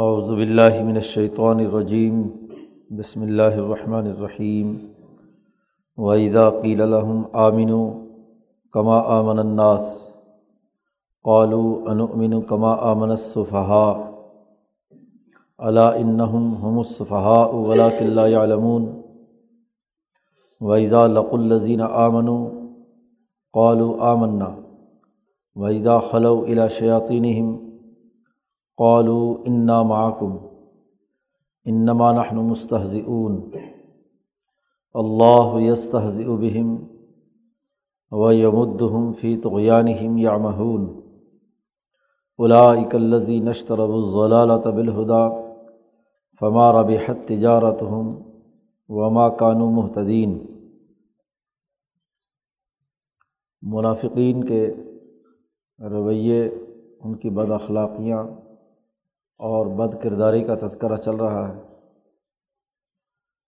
اعوذ باللہ من الشیطان الرجیم، بسم اللہ الرحمن الرحیم وحیدہ قیل لهم آمنوا کما آمن الناس، قالوا انؤمن کما آمن الصفحاء الا انہم هم الصفحاء ولكن لا يعلمون؟ وإذا لقوا الذين آمنوا قالوا آمنا، وإذا خلوا إلى شياطينهم قالو انا معکم انما نحن مستحضون اللہ یستحض بہم و یمدہم فی طغیانہم یعمہون اولئک الذی نشتروا الضلالۃ بالہدى فما ربحت تجارتہم وما كانوا مہتدین منافقین کے رویے، ان کی بد اخلاقیاں اور بد کرداری کا تذکرہ چل رہا ہے۔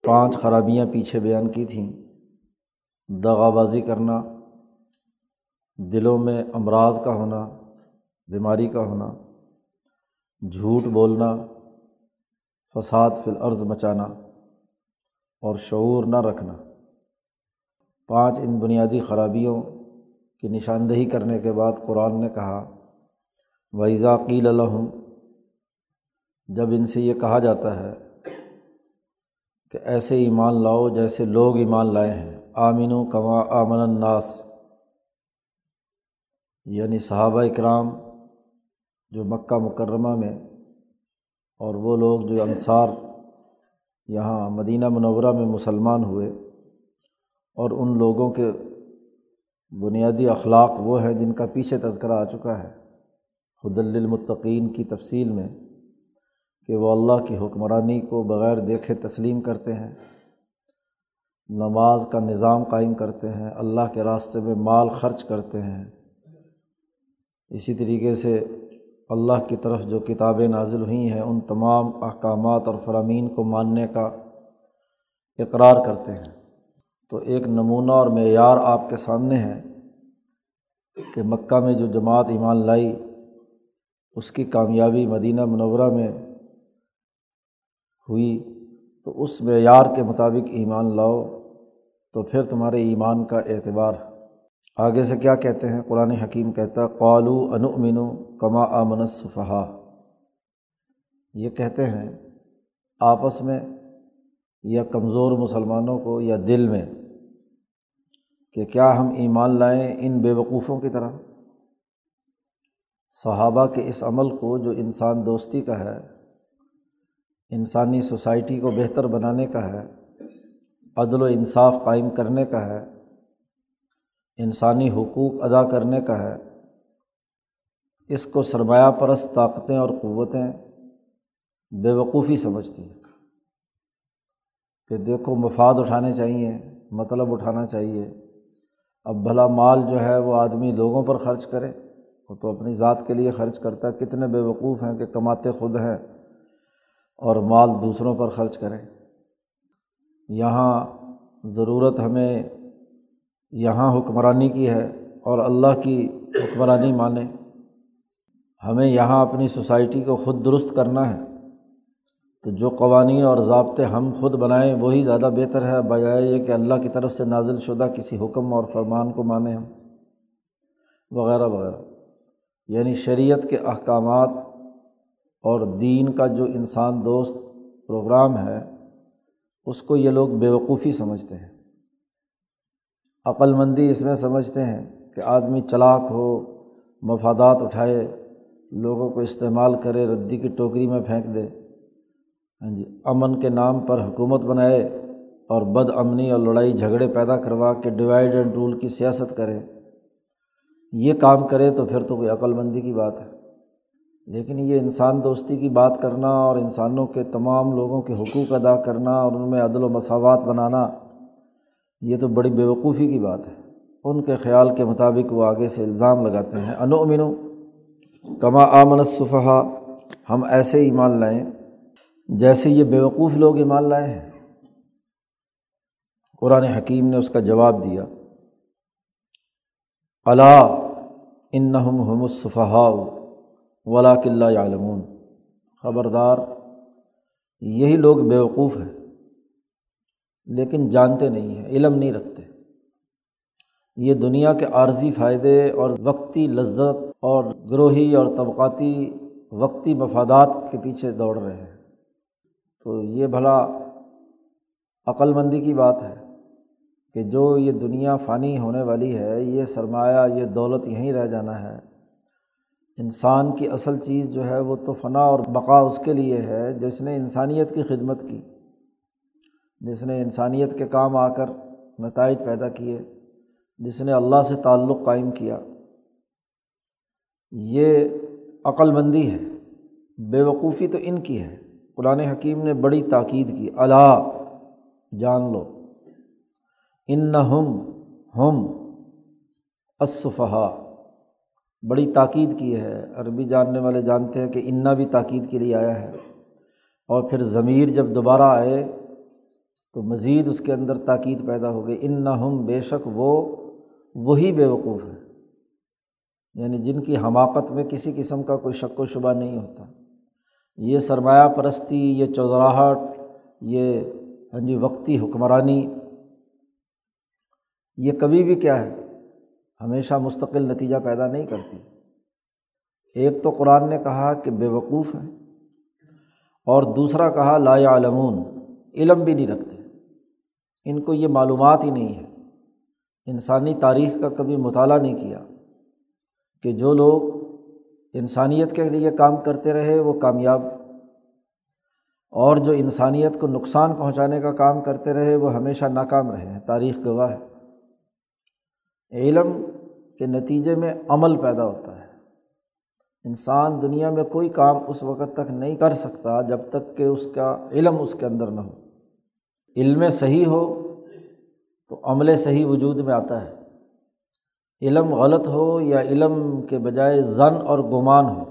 پانچ خرابیاں پیچھے بیان کی تھیں۔ دغا بازی کرنا، دلوں میں امراض کا ہونا، بیماری کا ہونا، جھوٹ بولنا، فساد فی الارض مچانا اور شعور نہ رکھنا۔ پانچ ان بنیادی خرابیوں کی نشاندہی کرنے کے بعد قرآن نے کہا ویزا قیل الحم جب ان سے یہ کہا جاتا ہے کہ ایسے ایمان لاؤ جیسے لوگ ایمان لائے ہیں۔ آمین و کما آمن الناس۔ یعنی صحابہ اکرام جو مکہ مکرمہ میں اور وہ لوگ جو انصار یہاں مدینہ منورہ میں مسلمان ہوئے اور ان لوگوں کے بنیادی اخلاق وہ ہیں جن کا پیچھے تذکرہ آ چکا ہے۔ حد المطقین کی تفصیل میں کہ وہ اللہ کی حکمرانی کو بغیر دیکھے تسلیم کرتے ہیں، نماز کا نظام قائم کرتے ہیں، اللہ کے راستے میں مال خرچ کرتے ہیں۔ اسی طریقے سے اللہ کی طرف جو کتابیں نازل ہوئی ہیں، ان تمام احکامات اور فرامین کو ماننے کا اقرار کرتے ہیں۔ تو ایک نمونہ اور معیار آپ کے سامنے ہے کہ مکہ میں جو جماعت ایمان لائی، اس کی کامیابی مدینہ منورہ میں ہوئی، تو اس معیار کے مطابق ایمان لاؤ، تو پھر تمہارے ایمان کا اعتبار۔ آگے سے کیا کہتے ہیں؟ قرآن حکیم کہتا قالو انؤمن کما آمن صفحا یہ کہتے ہیں، آپس میں یا کمزور مسلمانوں کو یا دل میں، کہ کیا ہم ایمان لائیں ان بے وقوفوں کی طرح؟ صحابہ کے اس عمل کو جو انسان دوستی کا ہے انسانی سوسائٹی کو بہتر بنانے کا ہے، عدل و انصاف قائم کرنے کا ہے، انسانی حقوق ادا کرنے کا ہے۔ اس کو سرمایہ پرست طاقتیں اور قوتیں بے وقوفی سمجھتی ہیں۔ کہ دیکھو، مفاد اٹھانے چاہیے مطلب اٹھانا چاہیے۔ اب بھلا مال جو ہے وہ آدمی لوگوں پر خرچ کرے، وہ تو اپنی ذات کے لیے خرچ کرتا ہے۔ کتنے بے وقوف ہیں کہ کماتے خود ہیں۔ اور مال دوسروں پر خرچ کریں۔ یہاں ضرورت ہمیں یہاں حکمرانی کی ہے اور اللہ کی حکمرانی مانیں۔ ہمیں یہاں اپنی سوسائٹی کو خود درست کرنا ہے۔ تو جو قوانین اور ضابطے ہم خود بنائیں، وہی زیادہ بہتر ہے، بجائے یہ کہ اللہ کی طرف سے نازل شدہ کسی حکم اور فرمان کو مانیں ہم۔ وغیرہ وغیرہ۔ یعنی شریعت کے احکامات اور دین کا جو انسان دوست پروگرام ہے، اس کو یہ لوگ بیوقوفی سمجھتے ہیں۔ عقلمندی اس میں سمجھتے ہیں کہ آدمی چلاک ہو، مفادات اٹھائے، لوگوں کو استعمال کرے، ردی کی ٹوکری میں پھینک دے۔ ہاں جی امن کے نام پر حکومت بنائے اور بد امنی اور لڑائی جھگڑے پیدا کروا کے ڈیوائڈ اینڈ رول کی سیاست کرے۔ یہ کام کرے تو پھر تو کوئی عقلمندی کی بات ہے۔ لیکن یہ انسان دوستی کی بات کرنا اور انسانوں کے تمام لوگوں کے حقوق ادا کرنا اور ان میں عدل و مساوات بنانا، یہ تو بڑی بیوقوفی کی بات ہے۔ ان کے خیال کے مطابق وہ آگے سے الزام لگاتے ہیں۔ انو امنو کما آمن صفحہ ہم ایسے ایمان لائیں جیسے یہ بیوقوف لوگ ایمان لائے ہیں۔ قرآن حکیم نے اس کا جواب دیا۔ اللہ ان ہم الصفحاء ولا قلّہ عالمون خبردار، یہی لوگ بیوقوف ہیں، لیکن جانتے نہیں ہیں، علم نہیں رکھتے۔ یہ دنیا کے عارضی فائدے اور وقتی لذت اور گروہی اور طبقاتی وقتی مفادات کے پیچھے دوڑ رہے ہیں۔ تو یہ بھلا عقلمندی کی بات ہے کہ جو یہ دنیا فانی ہونے والی ہے، یہ سرمایہ، یہ دولت یہیں رہ جانا ہے۔ انسان کی اصل چیز جو ہے وہ تو فنا اور بقا اس کے لیے ہے جس نے انسانیت کی خدمت کی جس نے انسانیت کے کام آ کر نتائج پیدا کیے، جس نے اللہ سے تعلق قائم کیا۔ یہ عقل مندی ہے، بے وقوفی تو ان کی ہے۔ قرآن حکیم نے بڑی تاکید کی اللہ جان لو۔ ان ہم ہم اصفہا بڑی تاکید کی ہے۔ عربی جاننے والے جانتے ہیں کہ انا بھی تاکید کے لیے آیا ہے۔ اور پھر ضمیر جب دوبارہ آئے تو مزید اس کے اندر تاکید پیدا ہو گئی۔ ان نہ ہم بے شک وہ، وہی بے وقوف ہے یعنی جن کی حماقت میں کسی قسم کا کوئی شک و شبہ نہیں ہوتا۔ یہ سرمایہ پرستی، یہ چودراہٹ یہ ہاں جی وقتی حکمرانی، یہ کبھی بھی کیا ہے؟ ہمیشہ مستقل نتیجہ پیدا نہیں کرتی۔ ایک تو قرآن نے کہا کہ بے وقوف ہے اور دوسرا کہا لا علمون علم بھی نہیں رکھتے۔ ان کو یہ معلومات ہی نہیں ہے انسانی تاریخ کا کبھی مطالعہ نہیں کیا کہ جو لوگ انسانیت کے لیے کام کرتے رہے وہ کامیاب، اور جو انسانیت کو نقصان پہنچانے کا کام کرتے رہے وہ ہمیشہ ناکام رہے ہیں، تاریخ گواہ ہے۔ علم کے نتیجے میں عمل پیدا ہوتا ہے۔ انسان دنیا میں کوئی کام اس وقت تک نہیں کر سکتا جب تک کہ اس کا علم اس کے اندر نہ ہو۔ علم صحیح ہو تو عمل صحیح وجود میں آتا ہے۔ علم غلط ہو یا علم کے بجائے زن اور گمان ہو۔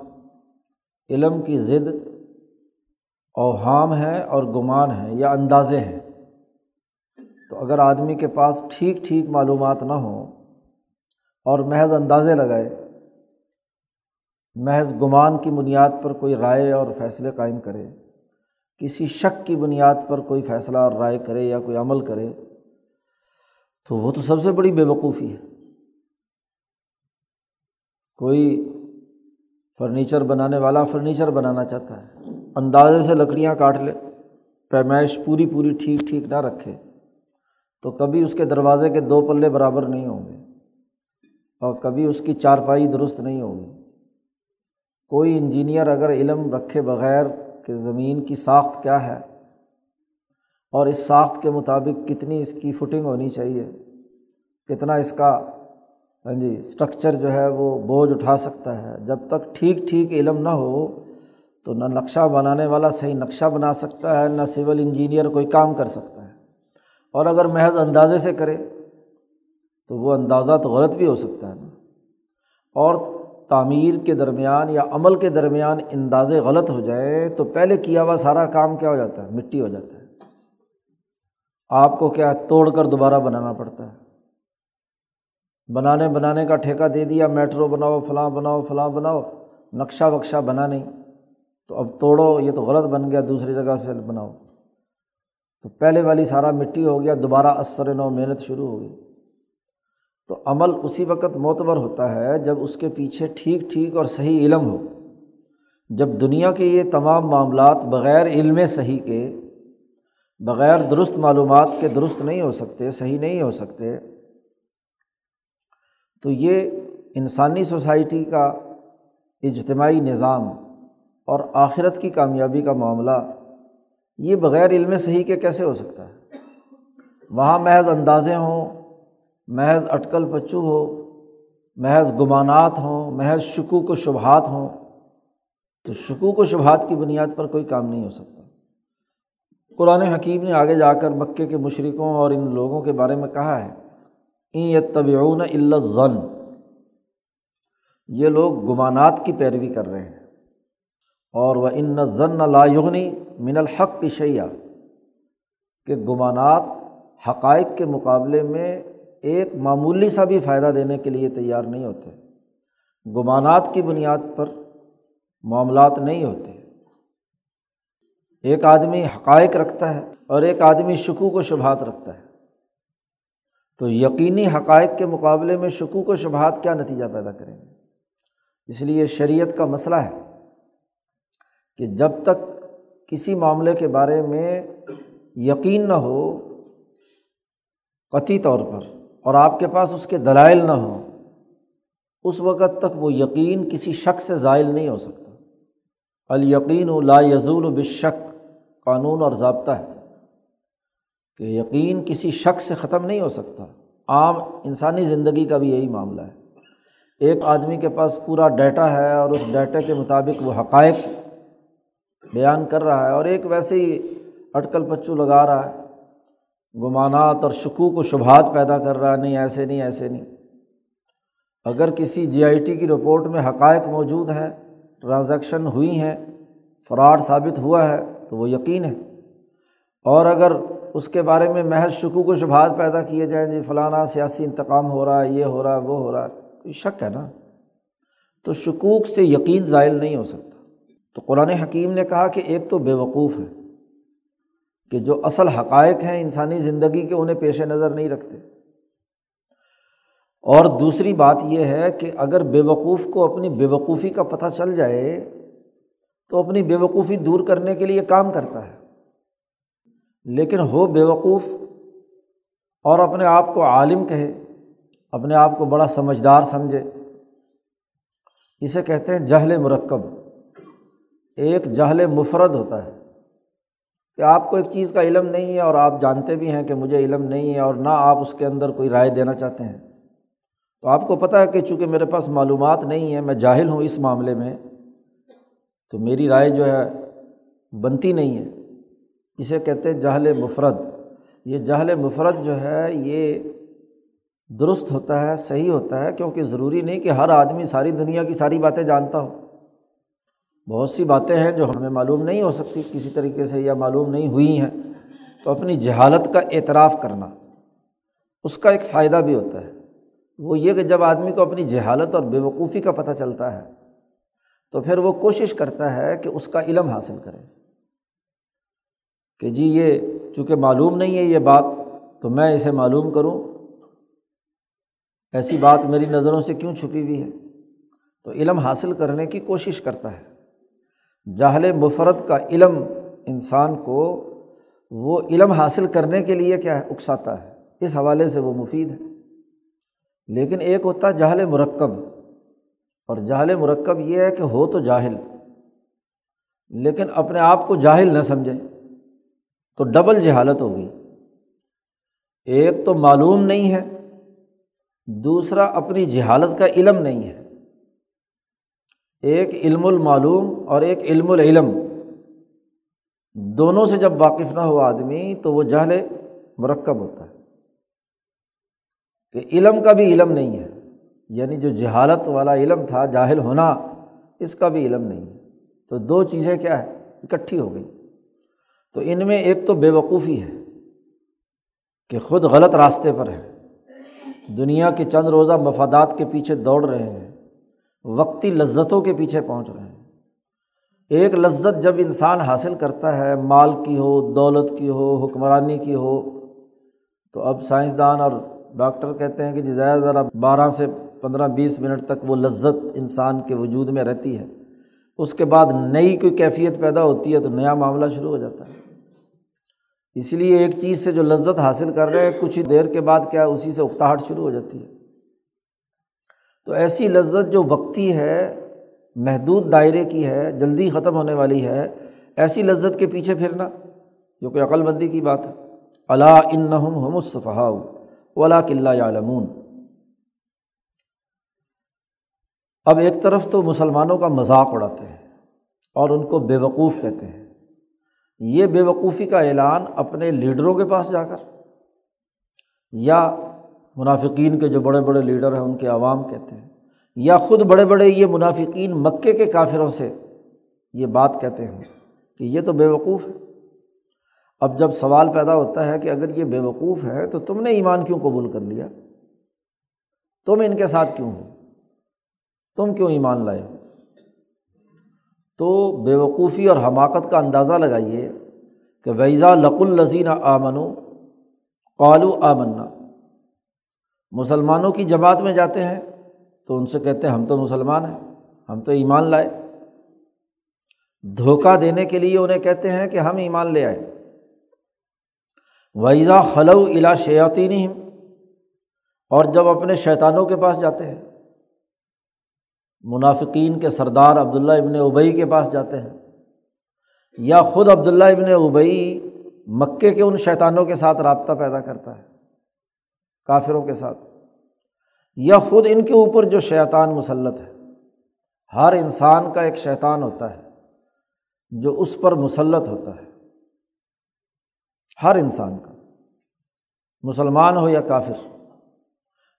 علم کی ضد اوہام ہے اور گمان ہے یا اندازے ہیں۔ تو اگر آدمی کے پاس ٹھیک ٹھیک معلومات نہ ہوں اور محض اندازے لگائے، محض گمان کی بنیاد پر کوئی رائے اور فیصلے قائم کرے، کسی شک کی بنیاد پر کوئی فیصلہ اور رائے کرے یا کوئی عمل کرے، تو وہ تو سب سے بڑی بے وقوفی ہے۔ کوئی فرنیچر بنانے والا فرنیچر بنانا چاہتا ہے، اندازے سے لکڑیاں کاٹ لے، پیمائش پوری پوری ٹھیک ٹھیک نہ رکھے، تو کبھی اس کے دروازے کے دو پلے برابر نہیں ہوں گے۔ اور کبھی اس کی چارپائی درست نہیں ہوگی۔ کوئی انجینئر اگر علم رکھے بغیر کہ زمین کی ساخت کیا ہے، اور اس ساخت کے مطابق کتنی اس کی فٹنگ ہونی چاہیے، کتنا اس کا ہاں جی اسٹرکچر جو ہے وہ بوجھ اٹھا سکتا ہے۔ جب تک ٹھیک ٹھیک علم نہ ہو، تو نہ نقشہ بنانے والا صحیح نقشہ بنا سکتا ہے، نہ سول انجینئر کوئی کام کر سکتا ہے۔ اور اگر محض اندازے سے کرے تو وہ اندازہ تو غلط بھی ہو سکتا ہے۔ نا اور تعمیر کے درمیان یا عمل کے درمیان اندازے غلط ہو جائے تو پہلے کیا ہوا سارا کام کیا ہو جاتا ہے؟ مٹی ہو جاتا ہے۔ آپ کو کیا توڑ کر دوبارہ بنانا پڑتا ہے؟ بنانے بنانے کا ٹھیکہ دے دیا، میٹرو بناؤ، فلاں بناؤ فلاں بناؤ، نقشہ وقشہ بنا نہیں۔ تو اب توڑو، یہ تو غلط بن گیا، دوسری جگہ سے بناؤ۔ تو پہلے والی سارا مٹی ہو گیا، دوبارہ اثر نو محنت شروع ہو گئی۔ تو عمل اسی وقت معتبر ہوتا ہے جب اس کے پیچھے ٹھیک ٹھیک اور صحیح علم ہو۔ جب دنیا کے یہ تمام معاملات بغیر علم صحیح کے، بغیر درست معلومات کے درست نہیں ہو سکتے، صحیح نہیں ہو سکتے، تو یہ انسانی سوسائٹی کا اجتماعی نظام اور آخرت کی کامیابی کا معاملہ، یہ بغیر علم صحیح کے کیسے ہو سکتا ہے؟ وہاں محض اندازے ہوں محض اٹکل پچو ہو، محض گمانات ہوں، محض شکوک و شبہات ہوں، تو شکوک و شبہات کی بنیاد پر کوئی کام نہیں ہو سکتا۔ قرآن حکیم نے آگے جا کر مکے کے مشرقوں اور ان لوگوں کے بارے میں کہا ہے، این طبعون ضن یہ لوگ گمانات کی پیروی کر رہے ہیں۔ اور وہ ان ضن لایغنی من الحق کی شیا کہ گمانات حقائق کے مقابلے میں ایک معمولی سا بھی فائدہ دینے کے لیے تیار نہیں ہوتے۔ گمانات کی بنیاد پر معاملات نہیں ہوتے۔ ایک آدمی حقائق رکھتا ہے اور ایک آدمی شکوک و شبہات رکھتا ہے۔ تو یقینی حقائق کے مقابلے میں شکوک و شبہات کیا نتیجہ پیدا کریں گے؟ اس لیے شریعت کا مسئلہ ہے کہ جب تک کسی معاملے کے بارے میں یقین نہ ہو، قطعی طور پر اور آپ کے پاس اس کے دلائل نہ ہوں، اس وقت تک وہ یقین کسی شک سے زائل نہیں ہو سکتا۔ الیقین و لا یزول و بشک قانون اور ضابطہ ہے کہ یقین کسی شک سے ختم نہیں ہو سکتا۔ عام انسانی زندگی کا بھی یہی معاملہ ہے۔ ایک آدمی کے پاس پورا ڈیٹا ہے اور اس ڈیٹا کے مطابق وہ حقائق بیان کر رہا ہے اور ایک ویسے ہی اٹکل پچو لگا رہا ہے۔ گمانات اور شکوک و شبہات پیدا کر رہا نہیں، ایسے نہیں ایسے نہیں۔ اگر کسی جی آئی ٹی کی رپورٹ میں حقائق موجود ہیں، ٹرانزیکشن ہوئی ہیں، فراڈ ثابت ہوا ہے، تو وہ یقین ہے۔ اور اگر اس کے بارے میں محض شکوک و شبہات پیدا کیے جائیں جی فلانا سیاسی انتقام ہو رہا ہے، یہ ہو رہا ہے، وہ ہو رہا ہے، تو شک ہے نا۔ تو شکوک سے یقین ذائل نہیں ہو سکتا۔ تو قرآن حکیم نے کہا کہ ایک تو بے وقوف ہے۔ کہ جو اصل حقائق ہیں انسانی زندگی کے انہیں پیش نظر نہیں رکھتے۔ اور دوسری بات یہ ہے کہ اگر بے وقوف کو اپنی بے وقوفی کا پتہ چل جائے، تو اپنی بے وقوفی دور کرنے کے لیے کام کرتا ہے۔ لیکن ہو بے وقوف اور اپنے آپ کو عالم کہے، اپنے آپ کو بڑا سمجھدار سمجھے، اسے کہتے ہیں جہل مرکب۔ ایک جہل مفرد ہوتا ہے۔ کہ آپ کو ایک چیز کا علم نہیں ہے اور آپ جانتے بھی ہیں کہ مجھے علم نہیں ہے اور نہ آپ اس کے اندر کوئی رائے دینا چاہتے ہیں۔ تو آپ کو پتہ ہے کہ چونکہ میرے پاس معلومات نہیں ہے میں جاہل ہوں اس معاملے میں، تو میری رائے جو ہے بنتی نہیں ہے۔ اسے کہتے ہیں جہل مفرد۔ یہ جہل مفرد جو ہے، یہ درست ہوتا ہے، صحیح ہوتا ہے، کیونکہ ضروری نہیں کہ ہر آدمی ساری دنیا کی ساری باتیں جانتا ہو۔ بہت سی باتیں ہیں جو ہمیں معلوم نہیں ہو سکتی کسی طریقے سے یا معلوم نہیں ہوئی ہیں، تو اپنی جہالت کا اعتراف کرنا، اس کا ایک فائدہ بھی ہوتا ہے۔ وہ یہ کہ جب آدمی کو اپنی جہالت اور بے وقوفی کا پتہ چلتا ہے، تو پھر وہ کوشش کرتا ہے کہ اس کا علم حاصل کرے۔ کہ جی یہ چونکہ معلوم نہیں ہے یہ بات، تو میں اسے معلوم کروں۔ ایسی بات میری نظروں سے کیوں چھپی ہوئی ہے؟ تو علم حاصل کرنے کی کوشش کرتا ہے۔ جاہل مفرد کا علم انسان کو وہ علم حاصل کرنے کے لیے کیا ہے، اکساتا ہے۔ اس حوالے سے وہ مفید ہے۔ لیکن ایک ہوتا ہے جاہل مرکب۔ اور جاہل مرکب یہ ہے کہ ہو تو جاہل، لیکن اپنے آپ کو جاہل نہ سمجھے تو ڈبل جہالت ہوگی۔ ایک تو معلوم نہیں ہے، دوسرا اپنی جہالت کا علم نہیں ہے۔ ایک علم المعلوم اور ایک علم العلم۔ دونوں سے جب واقف نہ ہو آدمی تو وہ جہل مرکب ہوتا ہے۔ کہ علم کا بھی علم نہیں ہے یعنی جو جہالت والا علم تھا، جاہل ہونا، اس کا بھی علم نہیں۔ ہے تو دو چیزیں کیا ہے اکٹھی ہو گئی۔ تو ان میں ایک تو بے وقوفی ہے کہ خود غلط راستے پر ہے دنیا کے چند روزہ مفادات کے پیچھے دوڑ رہے ہیں۔ وقتی لذتوں کے پیچھے پہنچ رہے ہیں۔ ایک لذت جب انسان حاصل کرتا ہے، مال کی ہو، دولت کی ہو، حکمرانی کی ہو، تو اب سائنسدان اور ڈاکٹر کہتے ہیں کہ جی زیادہ ذرا بارہ سے پندرہ بیس منٹ تک وہ لذت انسان کے وجود میں رہتی ہے۔ اس کے بعد نئی کوئی کیفیت پیدا ہوتی ہے تو نیا معاملہ شروع ہو جاتا ہے۔ اس لیے ایک چیز سے جو لذت حاصل کر رہے ہیں، کچھ ہی دیر کے بعد کیا اسی سے اکتاہٹ شروع ہو جاتی ہے۔ تو ایسی لذت جو وقتی ہے، محدود دائرے کی ہے، جلدی ختم ہونے والی ہے، ایسی لذت کے پیچھے پھرنا، جو کہ عقل بندی کی بات ہے۔ اللہ ان منافقین کے جو بڑے بڑے لیڈر ہیں ان کے عوام کہتے ہیں، یا خود بڑے بڑے یہ منافقین مکے کے کافروں سے یہ بات کہتے ہیں کہ یہ تو بے وقوف ہے۔ اب جب سوال پیدا ہوتا ہے کہ اگر یہ بے وقوف ہے تو تم نے ایمان کیوں قبول کر لیا؟ تم ان کے ساتھ کیوں ہو؟ تم کیوں ایمان لائے ہو؟ تو بے وقوفی اور حماقت کا اندازہ لگائیے کہ ویزا لق الزین آمن قالو آمنا۔ مسلمانوں کی جماعت میں جاتے ہیں تو ان سے کہتے ہیں، ہم تو مسلمان ہیں، ہم تو ایمان لائے۔ دھوکہ دینے کے لیے انہیں کہتے ہیں کہ ہم ایمان لے آئے۔ ویزا خلو الا شیاتی اور جب اپنے شیطانوں کے پاس جاتے ہیں۔ منافقین کے سردار عبداللہ ابن ابئی کے پاس جاتے ہیں۔ یا خود عبداللہ ابن ابئی مکے کے ان شیطانوں کے ساتھ رابطہ پیدا کرتا ہے۔ کافروں کے ساتھ، یا خود ان کے اوپر جو شیطان مسلط ہے۔ ہر انسان کا ایک شیطان ہوتا ہے جو اس پر مسلط ہوتا ہے۔ ہر انسان کا، مسلمان ہو یا کافر،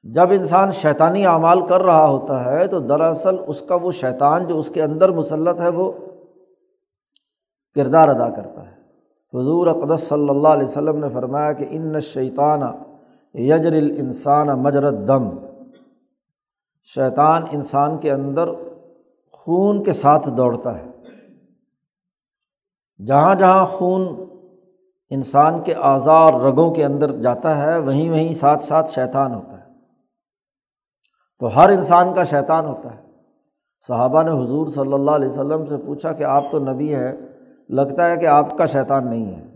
جب انسان شیطانی اعمال کر رہا ہوتا ہے تو دراصل اس کا وہ شیطان جو اس کے اندر مسلط ہے وہ کردار ادا کرتا ہے۔ حضور اقدس صلی اللہ علیہ وسلم نے فرمایا کہ ان شیطان یجر الانسان مجرت دم شیطان انسان کے اندر خون کے ساتھ دوڑتا ہے۔ جہاں جہاں خون انسان کے اعضاء اور رگوں کے اندر جاتا ہے، وہیں وہیں ساتھ ساتھ شیطان ہوتا ہے۔ تو ہر انسان کا شیطان ہوتا ہے۔ صحابہ نے حضور صلی اللہ علیہ وسلم سے پوچھا کہ آپ تو نبی ہے لگتا ہے کہ آپ کا شیطان نہیں ہے۔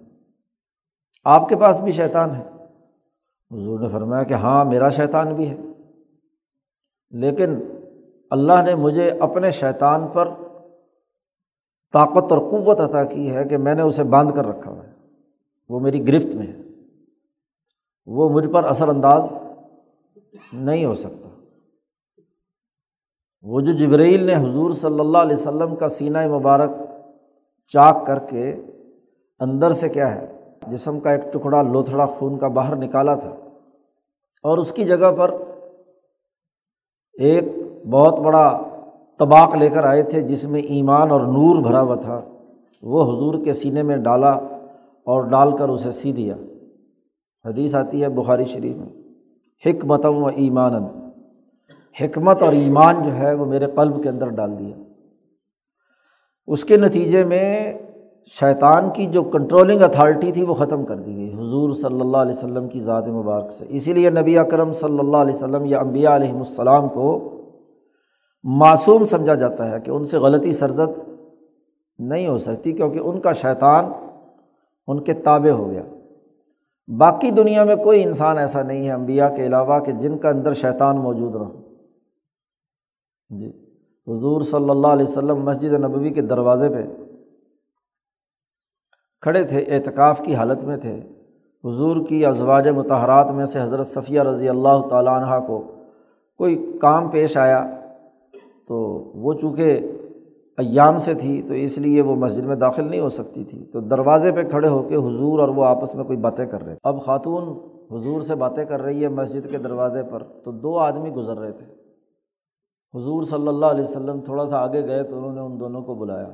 آپ کے پاس بھی شیطان ہے۔ حضور نے فرمایا کہ ہاں میرا شیطان بھی ہے۔ لیکن اللہ نے مجھے اپنے شیطان پر طاقت اور قوت عطا کی ہے کہ میں نے اسے باندھ کر رکھا ہوا ہے۔ وہ میری گرفت میں ہے۔ وہ مجھ پر اثر انداز نہیں ہو سکتا۔ وہ جو جبرائیل نے حضور صلی اللہ علیہ وسلم کا سینہ مبارک چاک کر کے اندر سے کیا ہے جسم کا ایک ٹکڑا لوتھڑا خون کا باہر نکالا تھا اور اس کی جگہ پر ایک بہت بڑا طباق لے کر آئے تھے جس میں ایمان اور نور بھرا ہوا تھا۔ وہ حضور کے سینے میں ڈالا اور ڈال کر اسے سی دیا۔ حدیث آتی ہے بخاری شریف میں۔ حکمت و ایمان حکمت اور ایمان جو ہے وہ میرے قلب کے اندر ڈال دیا۔ اس کے نتیجے میں شیطان کی جو کنٹرولنگ اتھارٹی تھی وہ ختم کر دی گئی۔ حضور صلی اللہ علیہ وسلم کی ذات مبارک سے۔ اسی لیے نبی اکرم صلی اللہ علیہ وسلم یا امبیا علیہم السلام کو معصوم سمجھا جاتا ہے کہ ان سے غلطی سرزد نہیں ہو سکتی کیونکہ ان کا شیطان ان کے تابع ہو گیا۔ باقی دنیا میں کوئی انسان ایسا نہیں ہے امبیا کے علاوہ کہ جن کا اندر شیطان موجود رہو جی۔ حضور صلی اللہ علیہ وسلم مسجد نبوی کے دروازے پہ کھڑے تھے، اعتکاف کی حالت میں تھے۔ حضور کی ازواج متحرات میں سے حضرت صفیہ رضی اللہ تعالیٰ عنہ کو کوئی کام پیش آیا تو وہ چونکہ ایام سے تھی تو اس لیے وہ مسجد میں داخل نہیں ہو سکتی تھی۔ تو دروازے پہ کھڑے ہو کے حضور اور وہ آپس میں کوئی باتیں کر رہے تھے۔ اب خاتون حضور سے باتیں کر رہی ہے مسجد کے دروازے پر تو دو آدمی گزر رہے تھے۔ حضور صلی اللہ علیہ وسلم تھوڑا سا آگے گئے تو انہوں نے ان دونوں کو بلایا۔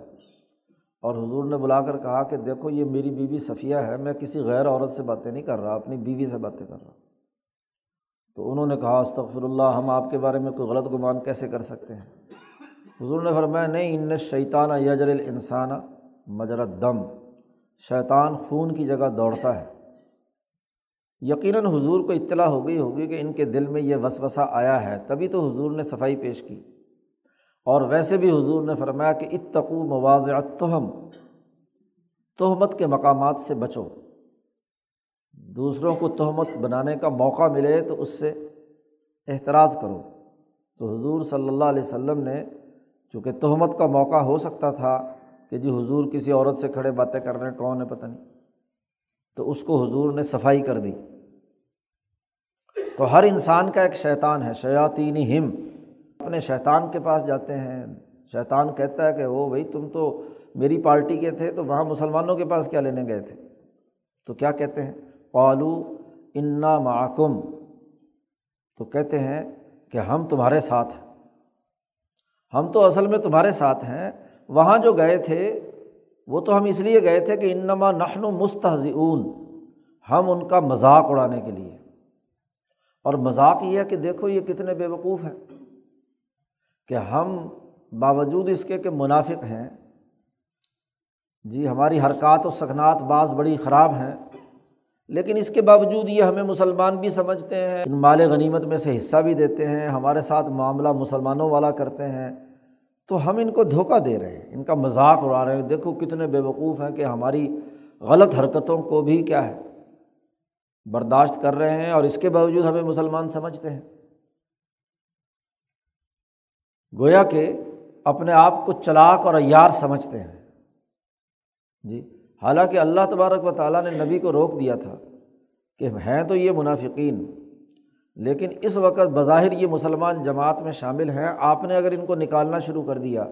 اور حضور نے بلا کر کہا کہ دیکھو یہ میری بیوی صفیہ ہے، میں کسی غیر عورت سے باتیں نہیں کر رہا، اپنی بیوی سے باتیں کر رہا۔ تو انہوں نے کہا استغفر اللہ ہم آپ کے بارے میں کوئی غلط گمان کیسے کر سکتے ہیں؟ حضور نے فرمایا، نہیں، ان شیطان یجر الانسان مجرت دم شیطان خون کی جگہ دوڑتا ہے۔ یقیناً حضور کو اطلاع ہو گئی ہوگی کہ ان کے دل میں یہ وسوسہ آیا ہے۔ تبھی تو حضور نے صفائی پیش کی۔ اور ویسے بھی حضور نے فرمایا کہ اتقو مواضع تہم تہمت کے مقامات سے بچو۔ دوسروں کو تہمت بنانے کا موقع ملے تو اس سے احتراض کرو۔ تو حضور صلی اللہ علیہ وسلم نے، چونکہ تہمت کا موقع ہو سکتا تھا کہ جی حضور کسی عورت سے کھڑے باتیں کر رہے ہیں، کون ہے پتہ نہیں۔ تو اس کو حضور نے صفائی کر دی۔ تو ہر انسان کا ایک شیطان ہے شیاطین ہم اپنے شیطان کے پاس جاتے ہیں۔ شیطان کہتا ہے کہ وہ بھائی تم تو میری پارٹی کے تھے تو وہاں مسلمانوں کے پاس کیا لینے گئے تھے؟ تو کیا کہتے ہیں؟ پالو انا معکم۔ تو کہتے ہیں کہ ہم تمہارے ساتھ ہیں۔ ہم تو اصل میں تمہارے ساتھ ہیں۔ وہاں جو گئے تھے، وہ تو ہم اس لیے گئے تھے کہ انما نخن و مستحضون ہم ان کا مذاق اڑانے کے لیے۔ اور مذاق یہ ہے کہ دیکھو یہ کتنے بے وقوف ہیں۔ کہ ہم باوجود اس کے کہ منافق ہیں جی ہماری حرکات و سکنات بعض بڑی خراب ہیں، لیکن اس کے باوجود یہ ہمیں مسلمان بھی سمجھتے ہیں، ان مال غنیمت میں سے حصہ بھی دیتے ہیں، ہمارے ساتھ معاملہ مسلمانوں والا کرتے ہیں، تو ہم ان کو دھوکہ دے رہے ہیں، ان کا مذاق اڑا رہے ہیں، دیکھو کتنے بے وقوف ہیں کہ ہماری غلط حرکتوں کو بھی کیا ہے برداشت کر رہے ہیں اور اس کے باوجود ہمیں مسلمان سمجھتے ہیں۔ گویا کہ اپنے آپ کو چلاک اور عیار سمجھتے ہیں۔ جی حالانکہ اللہ تبارک و تعالیٰ نے نبی کو روک دیا تھا کہ ہیں تو یہ منافقین، لیکن اس وقت بظاہر یہ مسلمان جماعت میں شامل ہیں۔ آپ نے اگر ان کو نکالنا شروع کر دیا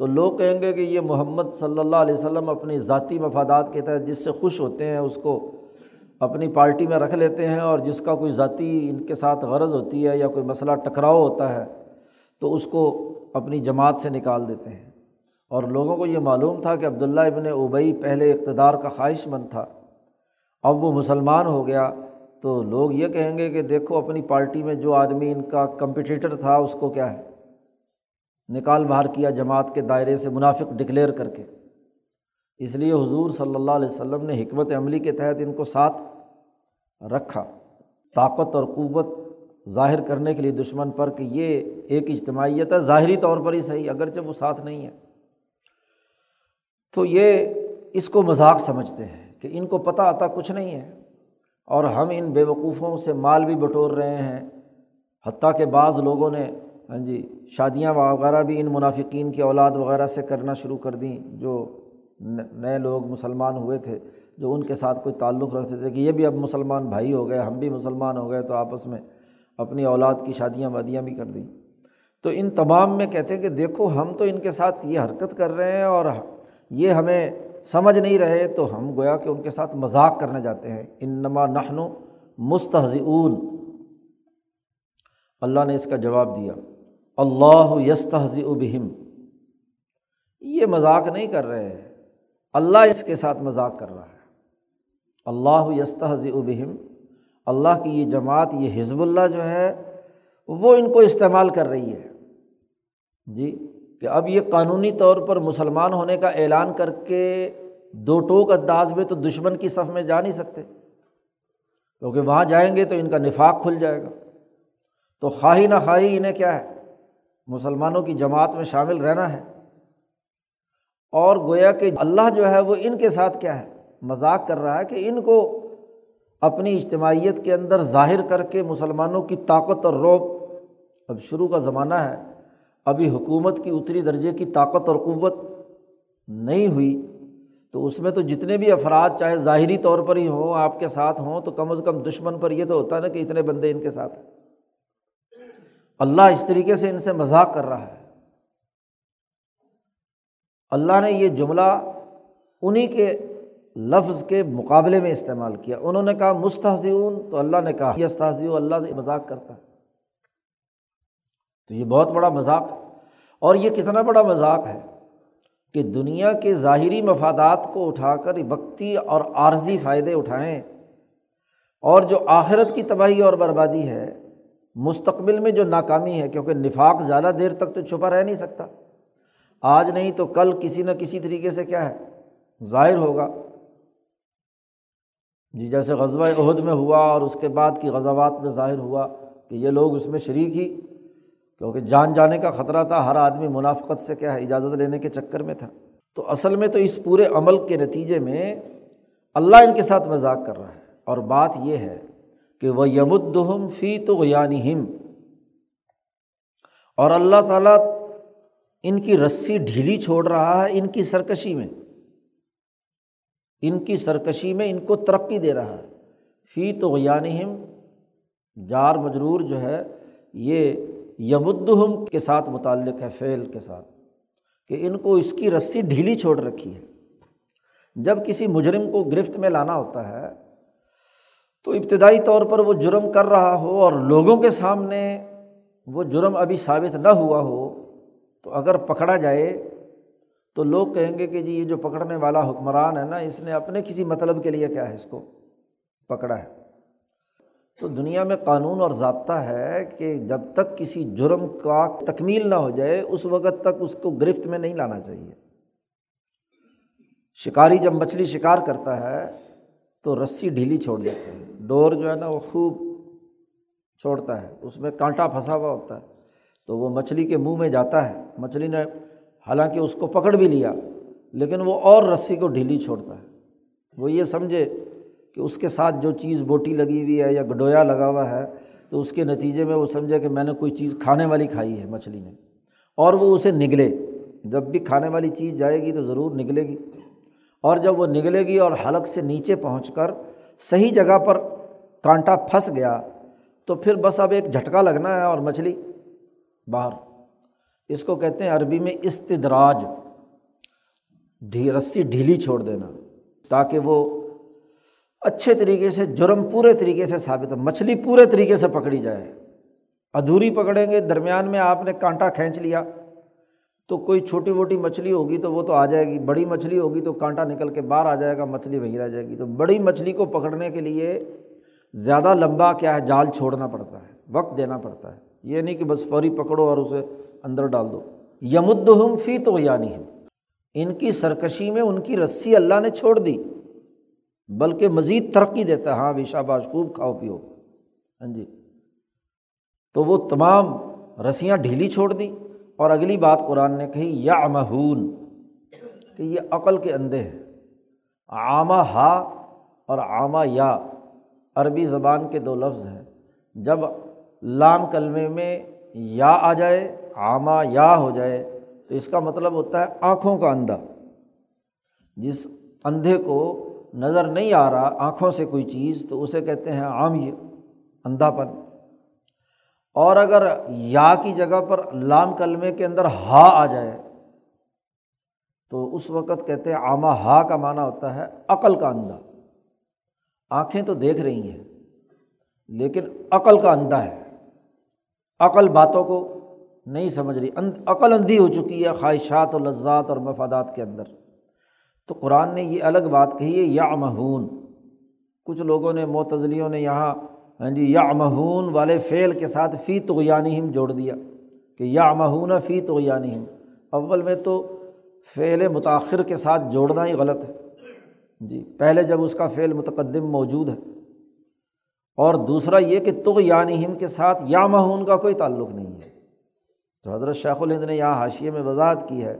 تو لوگ کہیں گے کہ یہ محمد صلی اللہ علیہ وسلم اپنی ذاتی مفادات کے تحت جس سے خوش ہوتے ہیں اس کو اپنی پارٹی میں رکھ لیتے ہیں اور جس کا کوئی ذاتی ان کے ساتھ غرض ہوتی ہے یا کوئی مسئلہ ٹکراؤ ہوتا ہے۔ تو اس کو اپنی جماعت سے نکال دیتے ہیں۔ اور لوگوں کو یہ معلوم تھا کہ عبداللہ ابن اوبئی پہلے اقتدار کا خواہش مند تھا۔ اب وہ مسلمان ہو گیا تو لوگ یہ کہیں گے کہ دیکھو اپنی پارٹی میں جو آدمی ان کا کمپٹیٹر تھا اس کو کیا ہے؟ نکال باہر کیا جماعت کے دائرے سے منافق ڈکلیئر کر کے۔ اس لیے حضور صلی اللہ علیہ وسلم نے حکمت عملی کے تحت ان کو ساتھ رکھا۔ طاقت اور قوت ظاہر کرنے کے لیے دشمن پر کہ یہ ایک اجتماعیت ہے، ظاہری طور پر ہی صحیح، اگرچہ وہ ساتھ نہیں ہے۔ تو یہ اس کو مذاق سمجھتے ہیں کہ ان کو پتہ آتا کچھ نہیں ہے اور ہم ان بے وقوفوں سے مال بھی بٹور رہے ہیں۔ حتیٰ کہ بعض لوگوں نے ہاں جی شادیاں وغیرہ بھی ان منافقین کی اولاد وغیرہ سے کرنا شروع کر دیں۔ جو نئے لوگ مسلمان ہوئے تھے، جو ان کے ساتھ کوئی تعلق رکھتے تھے کہ یہ بھی اب مسلمان بھائی ہو گئے، ہم بھی مسلمان ہو گئے تو آپس میں اپنی اولاد کی شادیاں وادیاں بھی کر دیں تو ان تمام میں کہتے ہیں کہ دیکھو، ہم تو ان کے ساتھ یہ حرکت کر رہے ہیں اور یہ ہمیں سمجھ نہیں رہے، تو ہم گویا کہ ان کے ساتھ مذاق کرنے جاتے ہیں۔ ان نما نہن مستحضون اللہ نے اس کا جواب دیا، اللہ یس بہم۔ یہ مذاق نہیں کر رہے، اللہ اس کے ساتھ مذاق کر رہا ہے۔ اللہ یستحض بہم۔ اللہ کی یہ جماعت، یہ حزب اللہ جو ہے، وہ ان کو استعمال کر رہی ہے۔ جی کہ اب یہ قانونی طور پر مسلمان ہونے کا اعلان کر کے دو ٹوک انداز میں تو دشمن کی صف میں جا نہیں سکتے۔ کیونکہ وہاں جائیں گے تو ان کا نفاق کھل جائے گا۔ تو خواہی نہ خواہی انہیں کیا ہے؟ مسلمانوں کی جماعت میں شامل رہنا ہے۔ اور گویا کہ اللہ جو ہے وہ ان کے ساتھ کیا ہے؟ مذاق کر رہا ہے کہ ان کو اپنی اجتماعیت کے اندر ظاہر کر کے مسلمانوں کی طاقت اور روب اب شروع کا زمانہ ہے۔ ابھی حکومت کی اتری درجے کی طاقت اور قوت نہیں ہوئی تو اس میں تو جتنے بھی افراد چاہے ظاہری طور پر ہی ہوں، آپ کے ساتھ ہوں تو کم از کم دشمن پر یہ تو ہوتا ہے نا کہ اتنے بندے ان کے ساتھ ہیں۔ اللہ اس طریقے سے ان سے مذاق کر رہا ہے۔ اللہ نے یہ جملہ انہیں کے لفظ کے مقابلے میں استعمال کیا۔ انہوں نے کہا مستحضون تو اللہ نے کہا یستحضی اللہ مذاق کرتا ہے۔ تو یہ بہت بڑا مذاق ہے۔ اور یہ کتنا بڑا مذاق ہے کہ دنیا کے ظاہری مفادات کو اٹھا کر وقتی اور عارضی فائدے اٹھائیں۔ اور جو آخرت کی تباہی اور بربادی ہے، مستقبل میں جو ناکامی ہے، کیونکہ نفاق زیادہ دیر تک تو چھپا رہ نہیں سکتا۔ آج نہیں تو کل کسی نہ کسی طریقے سے کیا ہے؟ ظاہر ہوگا۔ جی جیسے غزوہ عہد میں ہوا اور اس کے بعد کی غزوات میں ظاہر ہوا کہ یہ لوگ اس میں شریک ہی، کیونکہ جان جانے کا خطرہ تھا، ہر آدمی منافقت سے کیا ہے، اجازت لینے کے چکر میں تھا۔ تو اصل میں تو اس پورے عمل کے نتیجے میں اللہ ان کے ساتھ مذاق کر رہا ہے۔ اور بات یہ ہے کہ وہ یمدہم فی تو اور اللہ تعالیٰ ان کی رسی ڈھیلی چھوڑ رہا ہے ان کی سرکشی میں۔ ان کی سرکشی میں ان کو ترقی دے رہا ہے۔ فی تو ہم جار مجرور جو ہے، یہ یمدہم کے ساتھ متعلق ہے، فعل کے ساتھ، کہ ان کو اس کی رسی ڈھیلی چھوڑ رکھی ہے۔ جب کسی مجرم کو گرفت میں لانا ہوتا ہے، تو ابتدائی طور پر وہ جرم کر رہا ہو اور لوگوں کے سامنے وہ جرم ابھی ثابت نہ ہوا ہو، تو اگر پکڑا جائے تو لوگ کہیں گے کہ جی یہ جو پکڑنے والا حکمران ہے نا، اس نے اپنے کسی مطلب کے لیے کیا ہے، اس کو پکڑا ہے۔ تو دنیا میں قانون اور ضابطہ ہے کہ جب تک کسی جرم کا تکمیل نہ ہو جائے، اس وقت تک اس کو گرفت میں نہیں لانا چاہیے۔ شکاری جب مچھلی شکار کرتا ہے، تو رسی ڈھیلی چھوڑ دیتے ہیں۔ ڈور جو ہے نا، وہ خوب چھوڑتا ہے۔ اس میں کانٹا پھنسا ہوا ہوتا ہے۔ تو وہ مچھلی کے منہ میں جاتا ہے۔ مچھلی نے حالانکہ اس کو پکڑ بھی لیا، لیکن وہ اور رسی کو ڈھیلی چھوڑتا ہے۔ وہ یہ سمجھے کہ اس کے ساتھ جو چیز بوٹی لگی ہوئی ہے یا گڈویا لگا ہوا ہے، تو اس کے نتیجے میں وہ سمجھے کہ میں نے کوئی چیز کھانے والی کھائی ہے، مچھلی نے۔ اور وہ اسے نگلے، جب بھی کھانے والی چیز جائے گی تو ضرور نگلے گی۔ اور جب وہ نگلے گی اور حلق سے نیچے پہنچ کر صحیح جگہ پر کانٹا پھنس گیا، تو پھر بس اب ایک جھٹکا لگنا ہے اور مچھلی باہر۔ اس کو کہتے ہیں عربی میں استدراج۔ ڈھی، رسی ڈھیلی چھوڑ دینا، تاکہ وہ اچھے طریقے سے، جرم پورے طریقے سے ثابت ہو، مچھلی پورے طریقے سے پکڑی جائے۔ ادھوری پکڑیں گے، درمیان میں آپ نے کانٹا کھینچ لیا، تو کوئی چھوٹی موٹی مچھلی ہوگی تو وہ تو آ جائے گی، بڑی مچھلی ہوگی تو کانٹا نکل کے باہر آ جائے گا، مچھلی وہیں رہ جائے گی۔ تو بڑی مچھلی کو پکڑنے کے لیے زیادہ لمبا کیا ہے، جال چھوڑنا پڑتا ہے، وقت دینا پڑتا ہے۔ یہ نہیں کہ بس فوری پکڑو اور اسے اندر ڈال دو۔ یمد ہم فی تو یعنی ہم ان کی سرکشی میں ان کی رسی اللہ نے چھوڑ دی، بلکہ مزید ترقی دیتا ہے۔ ہاں بھی شاباش خوب کھاؤ پیو۔ ہاں جی۔ تو وہ تمام رسیاں ڈھیلی چھوڑ دیں اور اگلی بات قرآن نے کہی یا امہون کہ یہ عقل کے اندھے ہیں۔ آمہ ہا اور آمہ یا۔ عربی زبان کے دو لفظ ہیں۔ جب لام کلمے میں یا آ جائے آمہ یا ہو جائے تو اس کا مطلب ہوتا ہے آنکھوں کا اندھا۔ جس اندھے کو نظر نہیں آ رہا آنکھوں سے کوئی چیز تو اسے کہتے ہیں عام یہ اندھا پن اور اگر یا کی جگہ پر لام کلمے کے اندر ہا آ جائے تو اس وقت کہتے ہیں آما ہا کا معنی ہوتا ہے عقل کا اندھا۔ آنکھیں تو دیکھ رہی ہیں لیکن عقل کا اندھا ہے۔ عقل باتوں کو نہیں سمجھ رہی عقل اندھی ہو چکی ہے خواہشات اور لذات اور مفادات کے اندر۔ تو قرآن نے یہ الگ بات کہی ہے یا مہون کچھ لوگوں نے، معتزلیوں نے یہاں ہاں جی یا مہون والے فعل کے ساتھ فی تو ہم جوڑ دیا کہ یا مہون فی تو ہم اول میں تو فعل متاثر کے ساتھ جوڑنا ہی غلط ہے۔ جی پہلے جب اس کا فعل متقدم موجود ہے۔ اور دوسرا یہ کہ تو ہم کے ساتھ یا مہون کا کوئی تعلق نہیں ہے۔ تو حضرت شیخ الہند نے یہاں حاشیے میں وضاحت کی ہے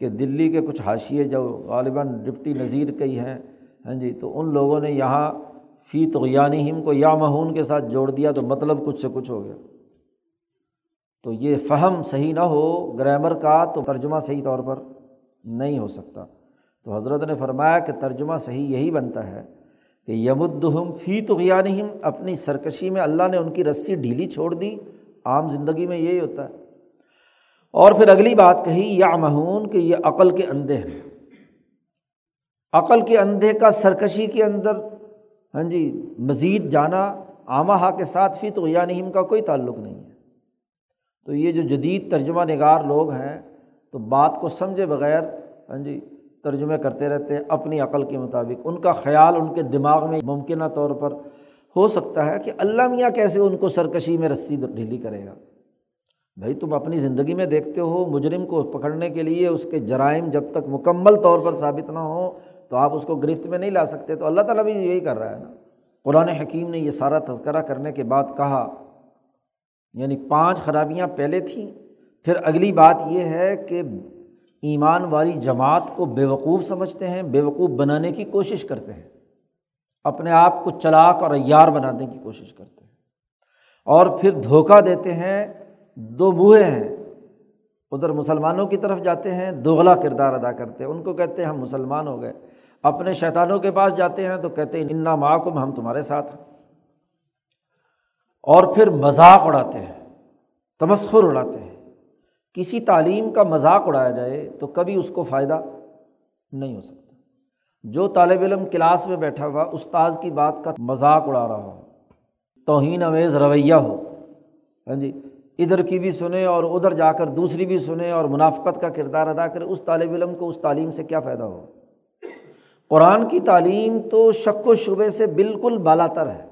کہ دلی کے کچھ حاشیے جو غالباً ڈپٹی نذیر کئی ہیں ہاں جی تو ان لوگوں نے یہاں فی تو ہم کو یا مہون کے ساتھ جوڑ دیا تو مطلب کچھ سے کچھ ہو گیا۔ تو یہ فہم صحیح نہ ہو، گرامر کا تو ترجمہ صحیح طور پر نہیں ہو سکتا۔ تو حضرت نے فرمایا کہ ترجمہ صحیح یہی بنتا ہے کہ یمدہم فی تو اپنی سرکشی میں اللہ نے ان کی رسی ڈھیلی چھوڑ دی، عام زندگی میں یہی ہوتا ہے۔ اور پھر اگلی بات کہی یا مہون کہ یہ عقل کے اندھے ہیں۔ عقل کے اندھے کا سرکشی کے اندر ہاں جی مزید جانا آمہ کے ساتھ فی تو نہیم کا کوئی تعلق نہیں ہے۔ تو یہ جو جدید ترجمہ نگار لوگ ہیں، تو بات کو سمجھے بغیر ہاں جی ترجمے کرتے رہتے ہیں اپنی عقل کے مطابق۔ ان کا خیال ان کے دماغ میں ممکنہ طور پر ہو سکتا ہے کہ اللہ میاں کیسے ان کو سرکشی میں رسی ڈھیلی کرے گا۔ بھائی تم اپنی زندگی میں دیکھتے ہو، مجرم کو پکڑنے کے لیے اس کے جرائم جب تک مکمل طور پر ثابت نہ ہو تو آپ اس کو گرفت میں نہیں لا سکتے۔ تو اللہ تعالیٰ بھی یہی کر رہا ہے نا۔ قرآن حکیم نے یہ سارا تذکرہ کرنے کے بعد کہا یعنی پانچ خرابیاں پہلے تھیں۔ پھر اگلی بات یہ ہے کہ ایمان والی جماعت کو بیوقوف سمجھتے ہیں، بیوقوف بنانے کی کوشش کرتے ہیں۔ اپنے آپ کو چلاک اور عیار بنانے کی کوشش کرتے ہیں۔ اور پھر دھوکہ دیتے ہیں دو بوئے ہیں۔ ادھر مسلمانوں کی طرف جاتے ہیں، دوغلا کردار ادا کرتے ہیں۔ ان کو کہتے ہیں ہم مسلمان ہو گئے۔ اپنے شیطانوں کے پاس جاتے ہیں تو کہتے ہیں انا محکم ہم تمہارے ساتھ ہیں۔ اور پھر مذاق اڑاتے ہیں، تمسخر اڑاتے ہیں۔ کسی تعلیم کا مذاق اڑایا جائے تو کبھی اس کو فائدہ نہیں ہو سکتا۔ جو طالب علم کلاس میں بیٹھا ہوا استاذ کی بات کا مذاق اڑا رہا ہو، توہین اویز رویہ ہو۔ ہاں جی ادھر کی بھی سنیں اور ادھر جا کر دوسری بھی سنیں اور منافقت کا کردار ادا کرے اس طالب علم کو اس تعلیم سے کیا فائدہ ہو؟ قرآن کی تعلیم تو شک و شبے سے بالکل بالا تر ہے۔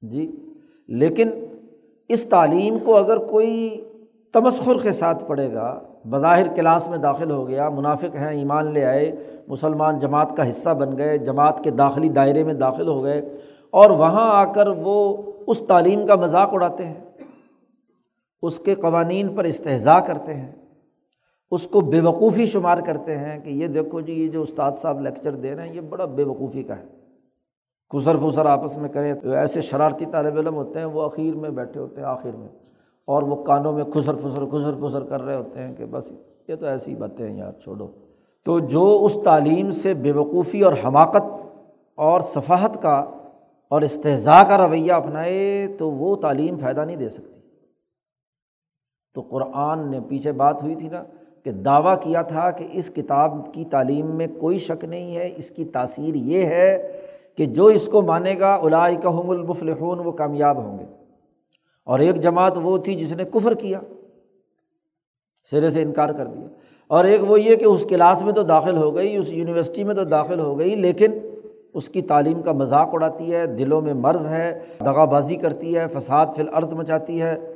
جی لیکن اس تعلیم کو اگر کوئی تمسخر کے ساتھ پڑھے گا، بظاہر کلاس میں داخل ہو گیا، منافق ہیں، ایمان لے آئے، مسلمان جماعت کا حصہ بن گئے، جماعت کے داخلی دائرے میں داخل ہو گئے اور وہاں آ کر وہ اس تعلیم کا مذاق اڑاتے ہیں۔ اس کے قوانین پر استحضاء کرتے ہیں، اس کو بے وقوفی شمار کرتے ہیں کہ یہ دیکھو جی یہ جو استاد صاحب لیکچر دے رہے ہیں، یہ بڑا بے وقوفی کا ہے۔ خسر پھسر آپس میں کریں تو ایسے شرارتی طالب علم ہوتے ہیں، وہ اخیر میں بیٹھے ہوتے ہیں، آخر میں۔ اور وہ کانوں میں خسر پھسر خسر پھسر کر رہے ہوتے ہیں کہ بس یہ تو ایسی باتیں ہیں یار چھوڑو۔ تو جو اس تعلیم سے بے وقوفی اور حماقت اور صفحت کا اور استحضاء کا رویہ اپنائے تو وہ تعلیم فائدہ نہیں دے سکتی۔ تو قرآن نے پیچھے بات ہوئی تھی نا کہ دعویٰ کیا تھا کہ اس کتاب کی تعلیم میں کوئی شک نہیں ہے، اس کی تاثیر یہ ہے کہ جو اس کو مانے گا الائکہم المفلحون، وہ کامیاب ہوں گے۔ اور ایک جماعت وہ تھی جس نے کفر کیا، سرے سے انکار کر دیا۔ اور ایک وہ یہ کہ اس کلاس میں تو داخل ہو گئی، اس یونیورسٹی میں تو داخل ہو گئی، لیکن اس کی تعلیم کا مذاق اڑاتی ہے، دلوں میں مرض ہے دغا بازی کرتی ہے، فساد فی العرض مچاتی ہے۔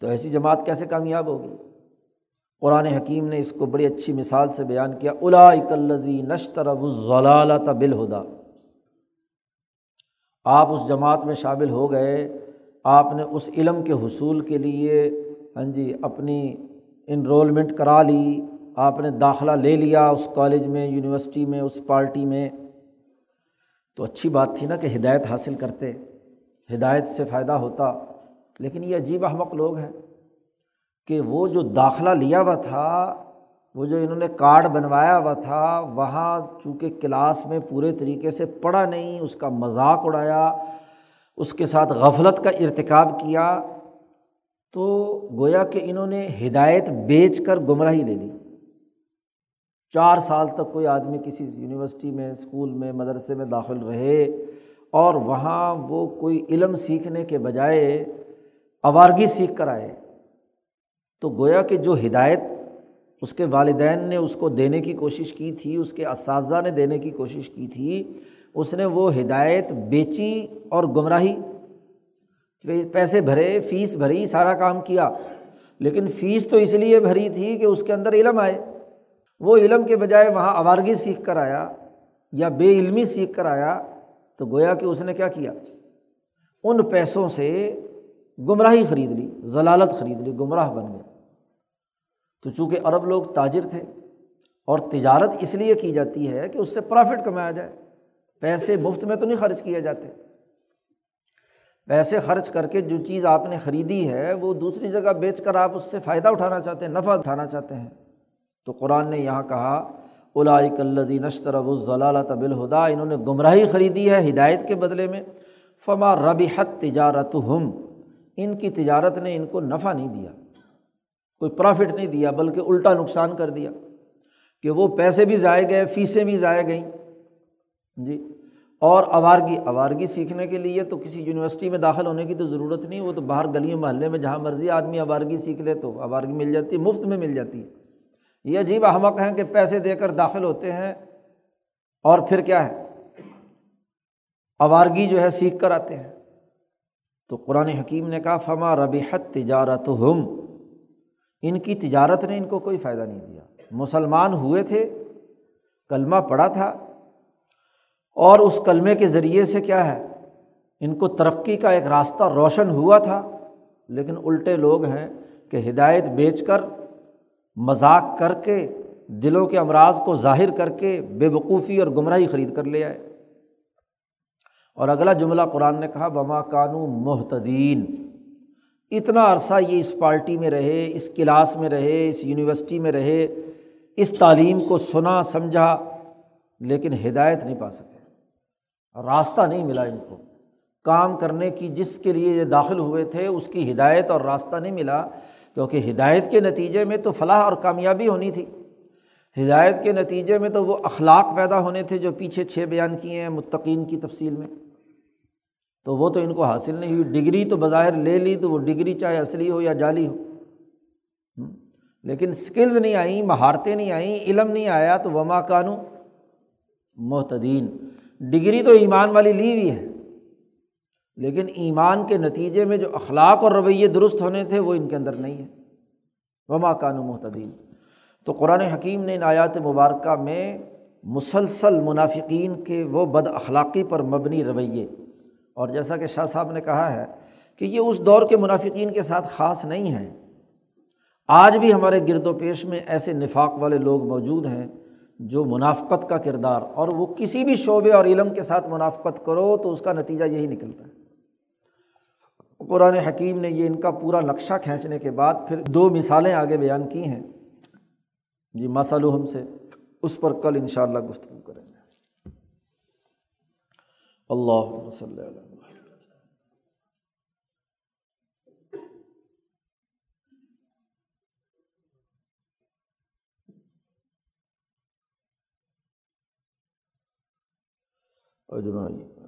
تو ایسی جماعت کیسے کامیاب ہوگی؟ قرآن حکیم نے اس کو بڑی اچھی مثال سے بیان کیا الاکلزی نشتر ضلالت بالہدا آپ اس جماعت میں شامل ہو گئے، آپ نے اس علم کے حصول کے لیے ہاں جی اپنی انرولمنٹ کرا لی، آپ نے داخلہ لے لیا اس کالج میں، یونیورسٹی میں، اس پارٹی میں۔ تو اچھی بات تھی نا کہ ہدایت حاصل کرتے، ہدایت سے فائدہ ہوتا۔ لیکن یہ عجیب احمق لوگ ہیں کہ وہ جو داخلہ لیا ہوا تھا، وہ جو انہوں نے کارڈ بنوایا ہوا تھا، وہاں چونکہ کلاس میں پورے طریقے سے پڑھا نہیں، اس کا مذاق اڑایا، اس کے ساتھ غفلت کا ارتکاب کیا، تو گویا کہ انہوں نے ہدایت بیچ کر گمراہی لے لی۔ چار سال تک کوئی آدمی کسی یونیورسٹی میں، اسکول میں، مدرسے میں داخل رہے اور وہاں وہ کوئی علم سیکھنے کے بجائے آوارگی سیکھ کر آئے۔ تو گویا کہ جو ہدایت اس کے والدین نے اس کو دینے کی کوشش کی تھی، اس کے اساتذہ نے دینے کی کوشش کی تھی، اس نے وہ ہدایت بیچی اور گمراہی، پیسے بھرے، فیس بھری، سارا کام کیا۔ لیکن فیس تو اس لیے بھری تھی کہ اس کے اندر علم آئے۔ وہ علم کے بجائے وہاں آوارگی سیکھ کر آیا یا بے علمی سیکھ کر آیا۔ تو گویا کہ اس نے کیا کیا؟ ان پیسوں سے گمراہی خرید لی ضلالت خرید لی، گمراہ بن گیا تو چونکہ عرب لوگ تاجر تھے اور تجارت اس لیے کی جاتی ہے کہ اس سے پرافٹ کمایا جائے۔ پیسے مفت میں تو نہیں خرچ کیے جاتے۔ پیسے خرچ کر کے جو چیز آپ نے خریدی ہے، وہ دوسری جگہ بیچ کر آپ اس سے فائدہ اٹھانا چاہتے ہیں، نفع اٹھانا چاہتے ہیں۔ تو قرآن نے یہاں کہا الاک الزی نشتر ابو ضلع طبل انہوں نے گمراہی خریدی ہے ہدایت کے بدلے میں۔ فما ربی حت تجارت ہم ان کی تجارت نے ان کو نفع نہیں دیا، کوئی پرافٹ نہیں دیا، بلکہ الٹا نقصان کر دیا کہ وہ پیسے بھی ضائع گئے، فیسیں بھی ضائع گئیں۔ جی اور آوارگی آوارگی سیکھنے کے لیے تو کسی یونیورسٹی میں داخل ہونے کی تو ضرورت نہیں، وہ تو باہر گلیوں محلے میں جہاں مرضی آدمی آوارگی سیکھ لے تو آوارگی مل جاتی ہے مفت میں مل جاتی۔ ہے یہ عجیب احمق ہیں کہ پیسے دے کر داخل ہوتے ہیں اور پھر کیا ہے؟ آوارگی جو ہے سیکھ کر آتے ہیں۔ تو قرآن حکیم نے کہا، فما ربیحت تجارت ہم ان کی تجارت نے ان کو کوئی فائدہ نہیں دیا۔ مسلمان ہوئے تھے، کلمہ پڑا تھا، اور اس کلمے کے ذریعے سے کیا ہے، ان کو ترقی کا ایک راستہ روشن ہوا تھا۔ لیکن الٹے لوگ ہیں کہ ہدایت بیچ کر، مذاق کر کے، دلوں کے امراض کو ظاہر کر کے، بے وقوفی اور گمراہی خرید کر لے آئے۔ اور اگلا جملہ قرآن نے کہا بما کانو محتدین اتنا عرصہ یہ اس پارٹی میں رہے، اس کلاس میں رہے، اس یونیورسٹی میں رہے، اس تعلیم کو سنا، سمجھا، لیکن ہدایت نہیں پا سکے۔ راستہ نہیں ملا ان کو۔ کام کرنے کی جس کے لیے یہ داخل ہوئے تھے، اس کی ہدایت اور راستہ نہیں ملا، کیونکہ ہدایت کے نتیجے میں تو فلاح اور کامیابی ہونی تھی۔ ہدایت کے نتیجے میں تو وہ اخلاق پیدا ہونے تھے جو پیچھے چھ بیان کیے ہیں متقین کی تفصیل میں۔ تو وہ تو ان کو حاصل نہیں ہوئی۔ ڈگری تو بظاہر لے لی تو وہ ڈگری چاہے اصلی ہو یا جعلی ہو۔ لیکن اسکلز نہیں آئیں، مہارتیں نہیں آئیں، علم نہیں آیا تو وما کانو محتدین ڈگری تو ایمان والی لی ہوئی ہے۔ لیکن ایمان کے نتیجے میں جو اخلاق اور رویے درست ہونے تھے وہ ان کے اندر نہیں ہے۔ وما کانو محتدین تو قرآن حکیم نے ان آیات مبارکہ میں مسلسل منافقین کے وہ بد اخلاقی پر مبنی رویے۔ اور جیسا کہ شاہ صاحب نے کہا ہے کہ یہ اس دور کے منافقین کے ساتھ خاص نہیں ہیں۔ آج بھی ہمارے گرد و پیش میں ایسے نفاق والے لوگ موجود ہیں جو منافقت کا کردار اور وہ کسی بھی شعبے اور علم کے ساتھ منافقت کرو تو اس کا نتیجہ یہی نکلتا ہے۔ قرآن حکیم نے یہ ان کا پورا نقشہ کھینچنے کے بعد پھر دو مثالیں آگے بیان کی ہیں۔ جی مسلم سے اس پر کل ان شاء اللہ گفتگو کریں گے۔ اللہ وسلم۔ اجمائی